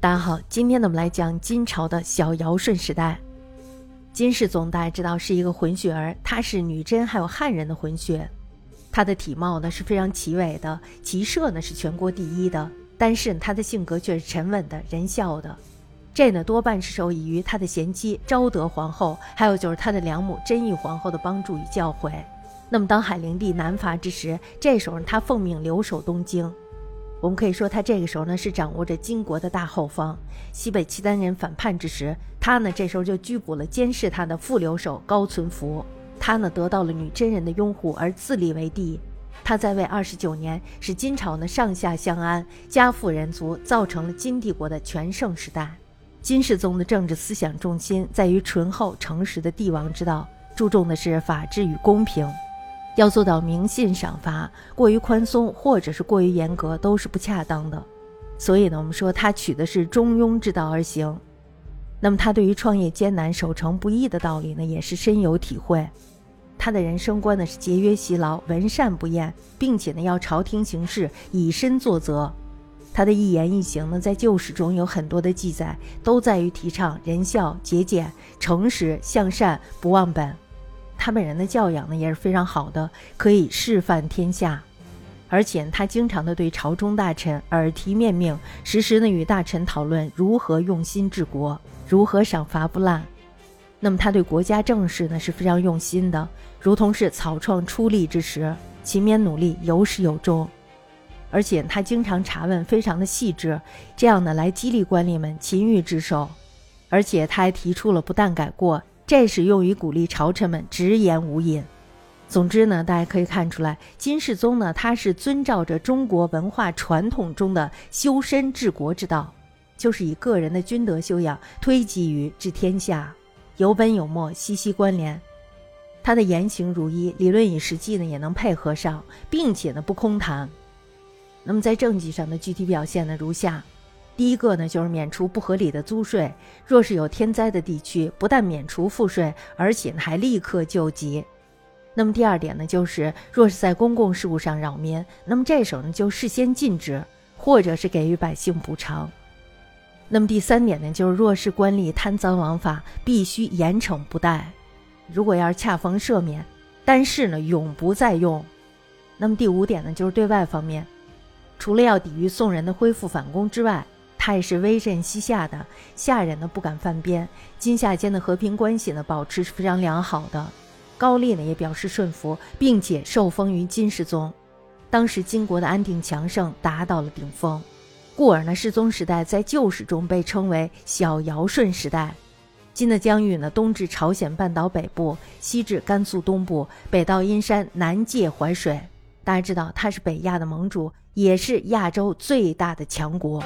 大家好，今天呢我们来讲金朝的小尧舜时代。金世宗大家知道是一个混血儿，他是女真还有汉人的混血。他的体貌呢是非常奇伟的，骑射呢是全国第一的，但是他的性格却是沉稳的、仁孝的。这呢多半是受益于他的贤妻昭德皇后，还有就是他的良母真义皇后的帮助与教诲。那么当海陵帝南伐之时，这时候他奉命留守东京。我们可以说，他这个时候呢是掌握着金国的大后方。西北契丹人反叛之时，他呢这时候就拘捕了监视他的副留守高存福。他呢得到了女真人的拥护而自立为帝。他在位二十九年，使金朝呢上下相安，家富人足，造成了金帝国的全盛时代。金世宗的政治思想重心在于醇厚诚实的帝王之道，注重的是法治与公平。要做到明信赏罚，过于宽松或者是过于严格都是不恰当的。所以呢，我们说他取的是中庸之道而行。那么他对于创业艰难、守成不易的道理呢，也是深有体会。他的人生观呢是节约习劳、闻善不厌，并且呢要朝廷行事以身作则。他的一言一行呢，在旧史中有很多的记载，都在于提倡仁孝、节俭、诚实、向善、不忘本。他本人的教养呢也是非常好的，可以示范天下，而且他经常的对朝中大臣耳提面命，时时呢与大臣讨论如何用心治国，如何赏罚不滥。那么他对国家政事呢是非常用心的，如同是草创初立之时，勤勉努力，有始有终。而且他经常查问，非常的细致，这样呢来激励官吏们勤于职守。而且他还提出了不但改过。这是用于鼓励朝臣们直言无隐。总之呢，大家可以看出来，金世宗呢，他是遵照着中国文化传统中的修身治国之道，就是以个人的君德修养推及于治天下，有本有末，息息关联。他的言行如一，理论与实际呢也能配合上，并且呢不空谈。那么在政绩上的具体表现呢，如下。第一个呢，就是免除不合理的租税。若是有天灾的地区，不但免除赋税，而且还立刻救急。那么第二点呢，就是若是在公共事务上扰民，那么这时候呢就事先禁止，或者是给予百姓补偿。那么第三点呢，就是若是官吏贪赃枉法，必须严惩不贷。如果要是恰逢赦免，但是呢永不再用。那么第五点呢，就是对外方面，除了要抵御宋人的恢复反攻之外，他也是威震西夏的，夏人呢不敢犯边，金夏间的和平关系呢保持是非常良好的。高丽呢也表示顺服，并且受封于金世宗。当时金国的安定强盛达到了顶峰，故而呢世宗时代在旧史中被称为小尧舜时代。金的疆域呢东至朝鲜半岛北部，西至甘肃东部，北到阴山，南界淮水。大家知道他是北亚的盟主，也是亚洲最大的强国。